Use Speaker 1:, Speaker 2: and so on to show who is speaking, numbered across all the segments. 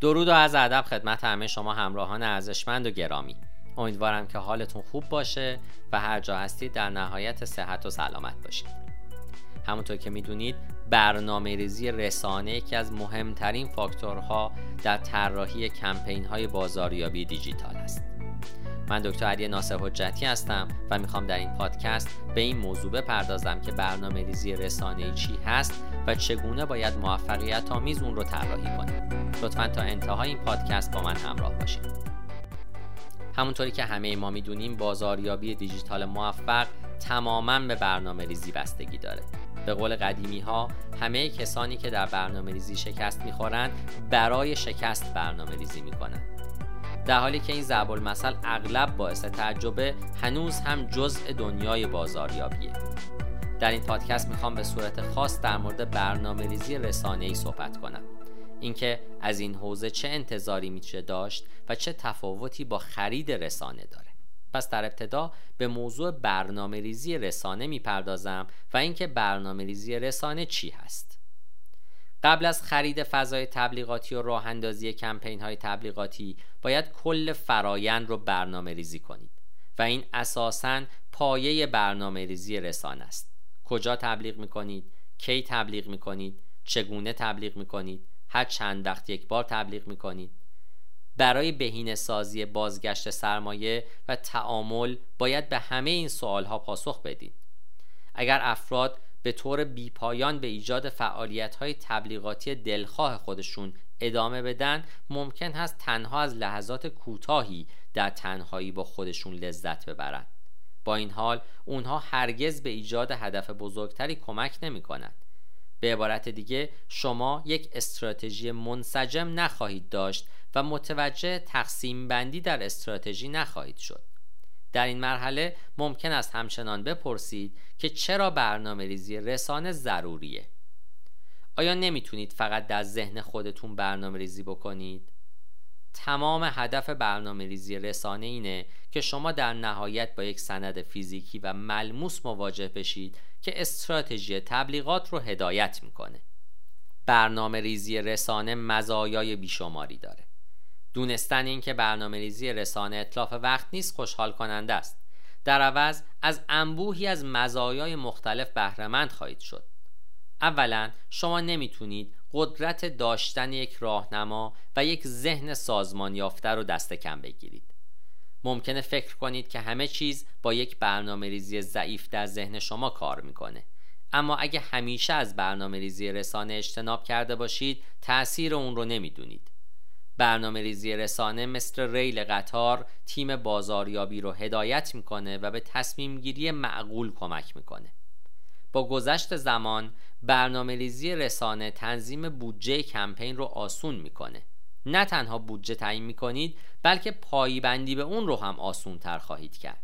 Speaker 1: درود و از ادب خدمت همه شما همراهان ارزشمند و گرامی. امیدوارم که حالتون خوب باشه و هر جا هستید در نهایت صحت و سلامت باشید. همونطور که می‌دونید برنامه ریزی رسانه یکی از مهمترین فاکتورها در طراحی کمپین های بازاریابی دیجیتال است. من دکتر علی ناصر حجتی هستم و می‌خوام در این پادکست به این موضوع بپردازم که برنامه ریزی رسانه چی هست و چگونه باید موفقیت آمیز اون رو طراحی کنیم. لطفا تا انتهای این پادکست با من همراه باشید همونطوری که همه ما می‌دونیم بازاریابی دیجیتال موفق تماما به برنامه ریزی بستگی داره. به قول قدیمی ها همه کسانی که در برنامه ریزی شکست می‌خورند برای شکست برنامه ریزی می‌کنند. در حالی که این ضرب المثل اغلب باعث تعجبه هنوز هم جزء دنیای بازاریابیه. در این پادکست می‌خوام به صورت خاص در مورد برنامه ریزی رسانه ای صحبت کنم. اینکه از این حوزه چه انتظاری میشه داشت و چه تفاوتی با خرید رسانه داره. پس در ابتدا به موضوع برنامه ریزی رسانه می‌پردازم و اینکه برنامه ریزی رسانه چی هست. قبل از خرید فضای تبلیغاتی و راه اندازی کمپین های تبلیغاتی باید کل فرایند رو برنامه ریزی کنید و این اساساً پایه برنامه ریزی رسانه است. کجا تبلیغ می‌کنید؟ کی تبلیغ می‌کنید؟ چگونه تبلیغ می‌کنید؟ هر چند وقت یک بار تبلیغ می‌کنید؟ برای بهینه سازی بازگشت سرمایه و تعامل باید به همه این سوال ها پاسخ بدید. اگر افراد به طور بیپایان به ایجاد فعالیت های تبلیغاتی دلخواه خودشون ادامه بدن ممکن هست تنها از لحظات کوتاهی در تنهایی با خودشون لذت ببرند با این حال اونها هرگز به ایجاد هدف بزرگتری کمک نمی کنند به عبارت دیگه شما یک استراتژی منسجم نخواهید داشت و متوجه تقسیم بندی در استراتژی نخواهید شد. در این مرحله ممکن است همچنان بپرسید که چرا برنامه ریزی رسانه ضروریه. آیا نمی‌تونید فقط در ذهن خودتون برنامه ریزی بکنید؟ تمام هدف برنامه ریزی رسانه اینه که شما در نهایت با یک سند فیزیکی و ملموس مواجه بشید که استراتژی تبلیغات رو هدایت می‌کنه. برنامه ریزی رسانه مزایای بیشماری داره. دونستن اینکه برنامه ریزی رسانه اطلاف وقت نیست خوشحال کننده است. در عوض از انبوهی از مزایای مختلف بهرهمند خواهید شد. اولا شما نمی‌تونید قدرت داشتن یک راهنما و یک ذهن سازمان یافته رو دست کم بگیرید. ممکنه فکر کنید که همه چیز با یک برنامه ریزی ضعیف در ذهن شما کار می‌کنه. اما اگه همیشه از برنامه ریزی رسانه اجتناب کرده باشید تأثیر اون رو نمی‌دونید. برنامه ریزی رسانه مثل ریل قطار تیم بازاریابی رو هدایت می‌کنه و به تصمیم گیری معقول کمک می‌کنه. با گذشت زمان برنامه ریزی رسانه تنظیم بودجه کمپین رو آسون می‌کنه. نه تنها بودجه تعیین می‌کنید بلکه پایبندی به اون رو هم آسون تر خواهید کرد.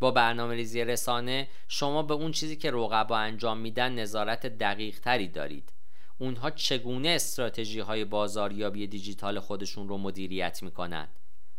Speaker 1: با برنامه ریزی رسانه شما به اون چیزی که رقبا انجام میدن نظارت دقیق تری دارید. اونها چگونه استراتژی های بازاریابی دیجیتال خودشون رو مدیریت می‌کنند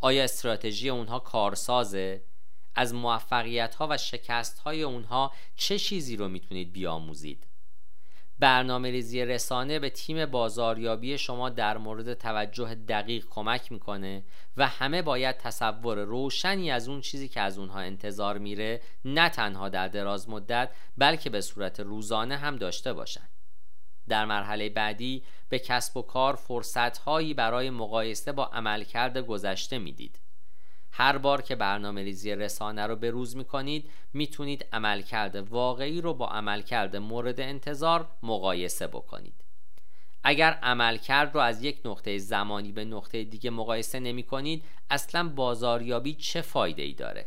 Speaker 1: آیا استراتژی اونها کارسازه؟ از موفقیت ها و شکست های اونها چه چیزی رو می‌تونید بیاموزید؟ برنامه ریزی رسانه به تیم بازاریابی شما در مورد توجه دقیق کمک می‌کنه و همه باید تصور روشنی از اون چیزی که از اونها انتظار میره نه تنها در دراز مدت بلکه به صورت روزانه هم داشته باشند. در مرحله بعدی به کسب و کار فرصتهایی برای مقایسه با عملکرد گذشته می‌دید. هر بار که برنامه ریزی رسانه رو به روز می کنید می‌تونید عملکرد واقعی رو با عملکرد مورد انتظار مقایسه بکنید اگر عملکرد رو از یک نقطه زمانی به نقطه دیگه مقایسه نمی کنید اصلا بازاریابی چه فایده ای داره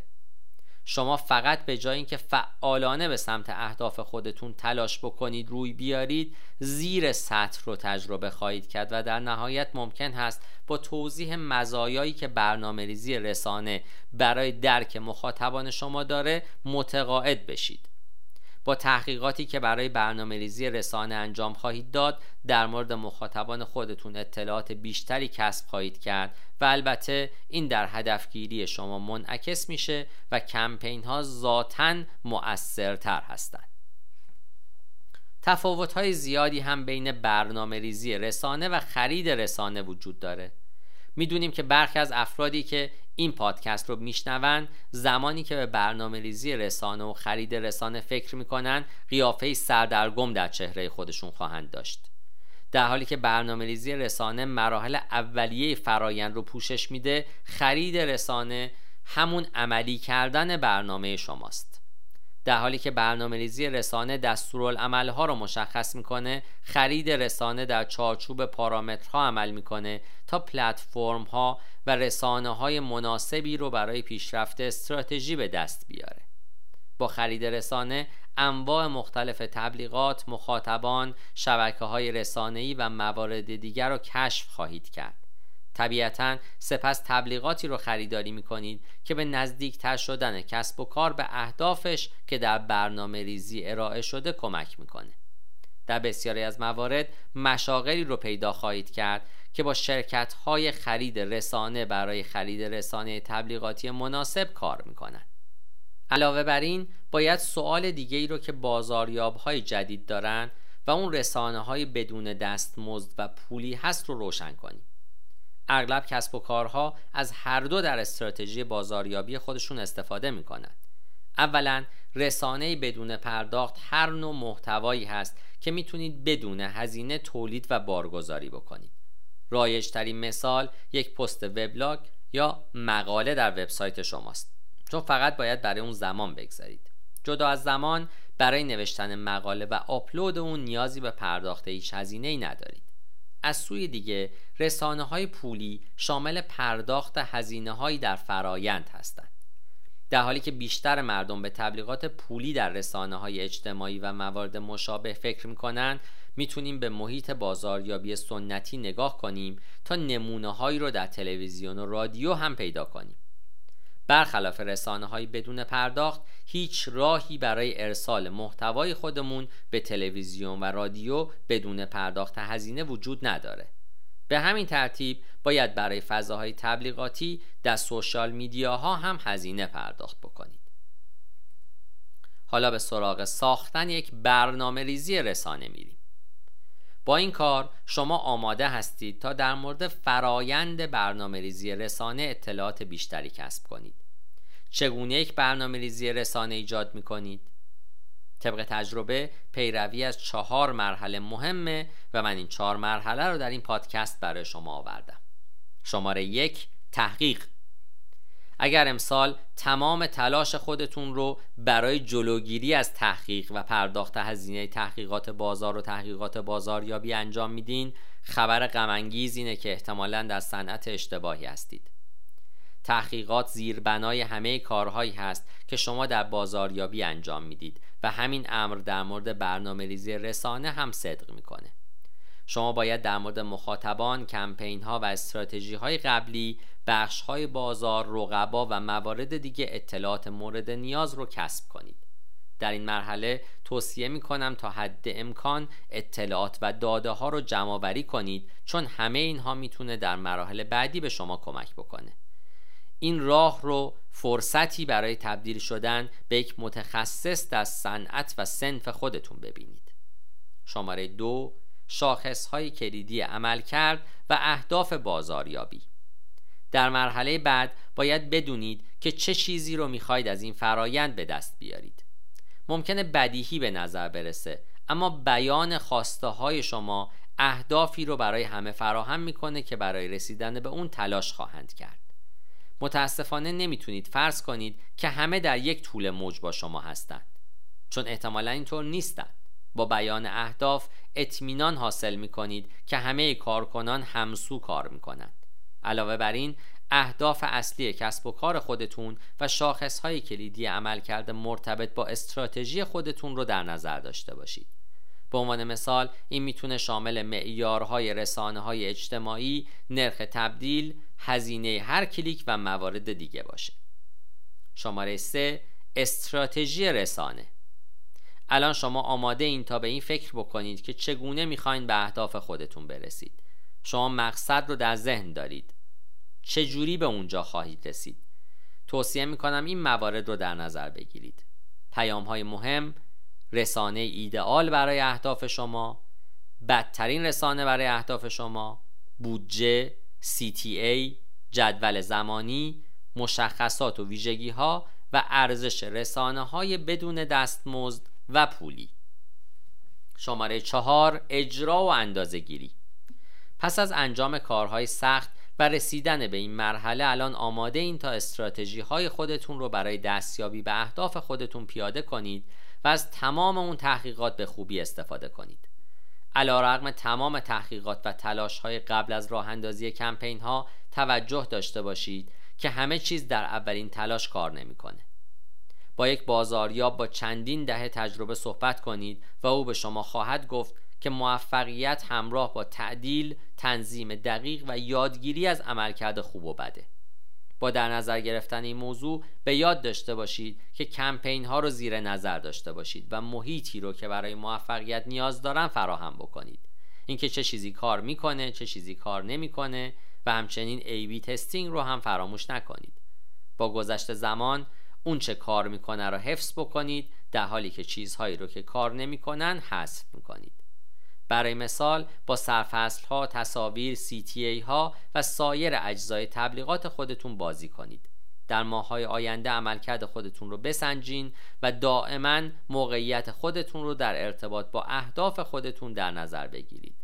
Speaker 1: شما فقط به جای اینکه فعالانه به سمت اهداف خودتون تلاش بکنید روی بیارید زیر سطح رو تجربه خواهید کرد و در نهایت ممکن هست با توضیح مزایایی که برنامه ریزی رسانه برای درک مخاطبان شما داره متقاعد بشید. با تحقیقاتی که برای برنامه ریزی رسانه انجام خواهید داد در مورد مخاطبان خودتون اطلاعات بیشتری کسب خواهید کرد و البته این در هدفگیری شما منعکس میشه و کمپین ها ذاتا مؤثرتر هستند. تفاوت های زیادی هم بین برنامه ریزی رسانه و خرید رسانه وجود داره. می‌دونیم که برخی از افرادی که این پادکست رو میشنون زمانی که به برنامه ریزی رسانه و خرید رسانه فکر می‌کنن قیافه سردرگم در چهره خودشون خواهند داشت. در حالی که برنامه ریزی رسانه مراحل اولیه فرایند رو پوشش میده خرید رسانه همون عملی کردن برنامه شماست. در حالی که برنامه ریزی رسانه ها رو مشخص می‌کنه خرید رسانه در چارچوب پارامترها عمل می‌کنه تا پلتفرم ها و رسانه های مناسبی رو برای پیشرفت استراتژی به دست بیاره با خرید رسانه انواع مختلف تبلیغات، مخاطبان، شبکه های رسانه‌ای و موارد دیگر را کشف خواهید کرد. طبیعتا سپس تبلیغاتی رو خریداری می کنید که به نزدیکتر شدن کسب و کار به اهدافش که در برنامه ریزی ارائه شده کمک می‌کنه. در بسیاری از موارد مشاغلی رو پیدا خواهید کرد که با شرکت های خرید رسانه برای خرید رسانه تبلیغاتی مناسب کار می‌کنند. علاوه بر این باید سوال دیگه ای رو که بازاریاب های جدید دارن و اون رسانه های بدون دستمزد و پولی هست رو روشن کنیم. اغلب کسب و کارها از هر دو در استراتژی بازاریابی خودشون استفاده می کنند. اولا رسانه بدون پرداخت هر نوع محتوایی هست که می‌تونید بدون هزینه تولید و بارگذاری بکنید. رایجترین مثال یک پست وبلاگ یا مقاله در وبسایت شماست. چون فقط باید برای اون زمان بگذارید. جدا از زمان برای نوشتن مقاله و آپلود اون نیازی به پرداخت هیچ هزینه ای ندارید. از سوی دیگه رسانه های پولی شامل پرداخت هزینه هایی در فرایند هستند. در حالی که بیشتر مردم به تبلیغات پولی در رسانه های اجتماعی و موارد مشابه فکر می‌کنن می‌تونیم به محیط بازاریابی سنتی نگاه کنیم تا نمونه هایی رو در تلویزیون و رادیو هم پیدا کنیم. برخلاف رسانه های بدون پرداخت هیچ راهی برای ارسال محتوای خودمون به تلویزیون و رادیو بدون پرداخت هزینه وجود نداره. به همین ترتیب باید برای فضاهای تبلیغاتی در سوشال میدیاها هم هزینه پرداخت بکنید. حالا به سراغ ساختن یک برنامه ریزی رسانه میریم. با این کار شما آماده هستید تا در مورد فرایند برنامه ریزی رسانه اطلاعات بیشتری کسب کنید. چگونه یک برنامه ریزی رسانه ایجاد می کنید؟ طبق تجربه پیروی از چهار مرحله مهمه و من این چهار مرحله رو در این پادکست برای شما آوردم. شماره یک تحقیق. اگر امسال تمام تلاش خودتون رو برای جلوگیری از تحقیق و پرداخت هزینه تحقیقات بازار و تحقیقات بازاریابی انجام میدین خبر غمانگیز اینه که احتمالا در صنعت اشتباهی هستید. تحقیقات زیربنای همه کارهایی هست که شما در بازاریابی انجام می‌دید و همین امر در مورد برنامه ریزی رسانه هم صدق می‌کنه. شما باید در مورد مخاطبان، کمپین ها و استراتژی های قبلی، بخش های بازار، رقبا و موارد دیگه اطلاعات مورد نیاز رو کسب کنید. در این مرحله توصیه می کنم تا حد امکان اطلاعات و داده ها رو جمع وری کنید چون همه اینها می‌تونه در مراحل بعدی به شما کمک بکنه. این راه رو فرصتی برای تبدیل شدن به یک متخصص در صنعت و سنف خودتون ببینید. شماره دو شاخص های کلیدی عمل کرد و اهداف بازاریابی. در مرحله بعد باید بدونید که چه چیزی رو می‌خواید از این فرایند به دست بیارید. ممکنه بدیهی به نظر برسه اما بیان خواسته های شما اهدافی رو برای همه فراهم می‌کنه که برای رسیدن به اون تلاش خواهند کرد. متاسفانه نمی‌تونید فرض کنید که همه در یک طول موج با شما هستند چون احتمالا اینطور نیستند. با بیان اهداف اطمینان حاصل می کنید که همه کارکنان همسو کار می کنند علاوه بر این اهداف اصلی کسب و کار خودتون و شاخص های کلیدی عمل کرده مرتبط با استراتژی خودتون رو در نظر داشته باشید. به عنوان مثال این می‌تونه شامل معیارهای رسانه های اجتماعی، نرخ تبدیل، هزینه هر کلیک و موارد دیگه باشه. شماره 3 استراتژی رسانه. الان شما آماده این تا به این فکر بکنید که چگونه می‌خواین به اهداف خودتون برسید. شما مقصد رو در ذهن دارید. چجوری به اونجا خواهید رسید؟ توصیه می‌کنم این موارد رو در نظر بگیرید. پیام های مهم رسانه ایدئال برای اهداف شما بدترین رسانه برای اهداف شما بودجه CTA جدول زمانی مشخصات و ویژگی ها و ارزش رسانه های بدون دستمزد و پولی. شماره چهار اجرا و اندازه گیری پس از انجام کارهای سخت و رسیدن به این مرحله الان آماده این تا استراتژی های خودتون رو برای دستیابی به اهداف خودتون پیاده کنید و از تمام اون تحقیقات به خوبی استفاده کنید. علا رقم تمام تحقیقات و تلاش های قبل از راه اندازی کمپین ها توجه داشته باشید که همه چیز در اولین تلاش کار نمی‌کنه. با یک بازاریاب با چندین دهه تجربه صحبت کنید و او به شما خواهد گفت که موفقیت همراه با تعدیل، تنظیم دقیق و یادگیری از عملکرد خوب و بده. با در نظر گرفتن این موضوع به یاد داشته باشید که کمپین ها رو زیر نظر داشته باشید و محیطی رو که برای موفقیت نیاز دارن فراهم بکنید. اینکه چه چیزی کار می‌کنه، چه چیزی کار نمی‌کنه و همچنین ای بی تستینگ رو هم فراموش نکنید. با گذشت زمان اون چه کار می‌کنه رو حفظ بکنید در حالی که چیزهایی رو که کار نمی‌کنن حذف می‌کنید. برای مثال با سرفصل ها، تصاویر، CTA ها و سایر اجزای تبلیغات خودتون بازی کنید. در ماه های آینده عملکرد خودتون رو بسنجین و دائما موقعیت خودتون رو در ارتباط با اهداف خودتون در نظر بگیرید.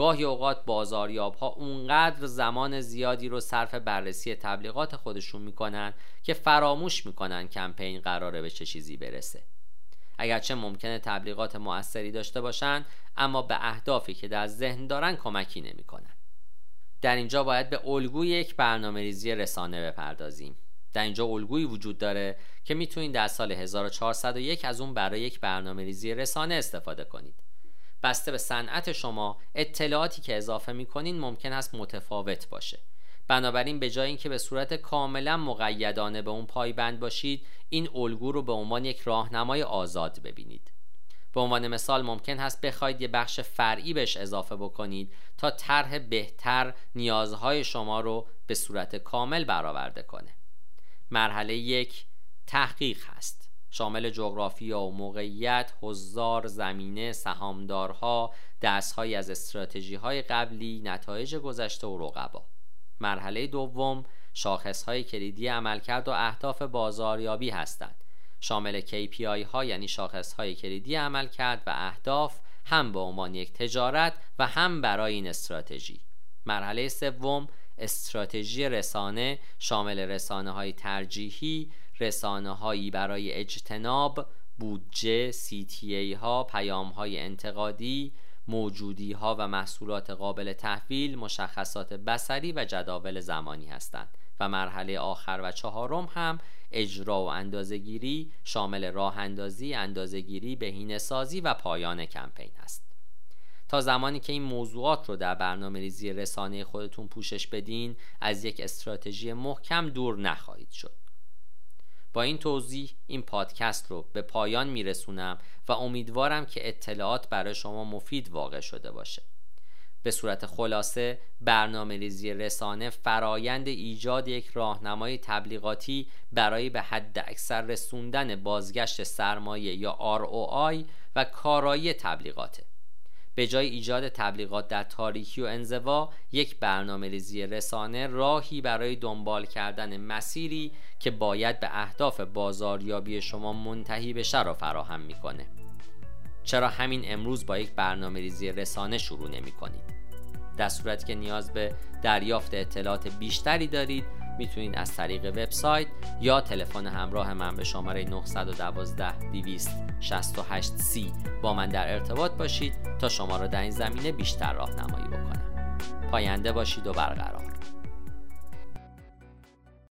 Speaker 1: گاهی اوقات بازاریاب ها اونقدر زمان زیادی رو صرف بررسی تبلیغات خودشون می‌کنن که فراموش می‌کنن کمپین قراره به چه چیزی برسه. اگرچه ممکنه تبلیغات موثری داشته باشند اما به اهدافی که در ذهن دارن کمکی نمی‌کنن. در اینجا باید به الگوی یک برنامه ریزی رسانه بپردازیم. در اینجا الگویی وجود داره که می‌تونید در سال 1401 از اون برای یک برنامه ریزی رسانه استفاده کنید. بسته به صنعت شما اطلاعاتی که اضافه می‌کنین ممکن است متفاوت باشه. بنابراین به جای اینکه به صورت کاملا مقیدانه به اون پایبند باشید این الگو رو به عنوان یک راهنمای آزاد ببینید. به عنوان مثال ممکن هست بخواید یه بخش فرعی بهش اضافه بکنید تا طرح بهتر نیازهای شما رو به صورت کامل برآورده کنه. مرحله یک تحقیق هست. شامل جغرافیا و موقعیت، حضار، زمینه، سهامدارها، دستهایی از استراتژی های قبلی، نتایج گذشته و رقبا. مرحله دوم شاخصهای کلیدی عملکرد و اهداف بازاریابی هستند. شامل KPI ها یعنی شاخص های کلیدی عملکرد و اهداف هم به عنوان یک تجارت و هم برای این استراتژی. مرحله سوم استراتژی رسانه شامل رسانه های ترجیحی رسانه هایی برای اجتناب بودجه CTA ها پیام های انتقادی موجودی ها و محصولات قابل تحویل مشخصات بسری و جداول زمانی هستند و مرحله آخر و چهارم هم اجرا و اندازهگیری شامل راه اندازی، اندازهگیری، بهینه سازی و پایان کمپین است. تا زمانی که این موضوعات رو در برنامه ریزی رسانه خودتون پوشش بدین از یک استراتژی محکم دور نخواهید شد. با این توضیح این پادکست رو به پایان میرسونم و امیدوارم که اطلاعات برای شما مفید واقع شده باشه. به صورت خلاصه برنامه ریزی رسانه فرایند ایجاد یک راهنمای تبلیغاتی برای به حد اکثر رسوندن بازگشت سرمایه یا ROI و کارایی تبلیغاته. به جای ایجاد تبلیغات در تاریکی و انزوا یک برنامه ریزی رسانه راهی برای دنبال کردن مسیری که باید به اهداف بازاریابی شما منتهی بشه را فراهم می‌کنه. چرا همین امروز با یک برنامه ریزی رسانه شروع نمی کنید در صورتی که نیاز به دریافت اطلاعات بیشتری دارید می‌تونید از طریق وبسایت یا تلفن همراه من به شماره 912 268 c با من در ارتباط باشید تا شما را در این زمینه بیشتر راهنمایی بکنم. پاینده باشید و برقرار.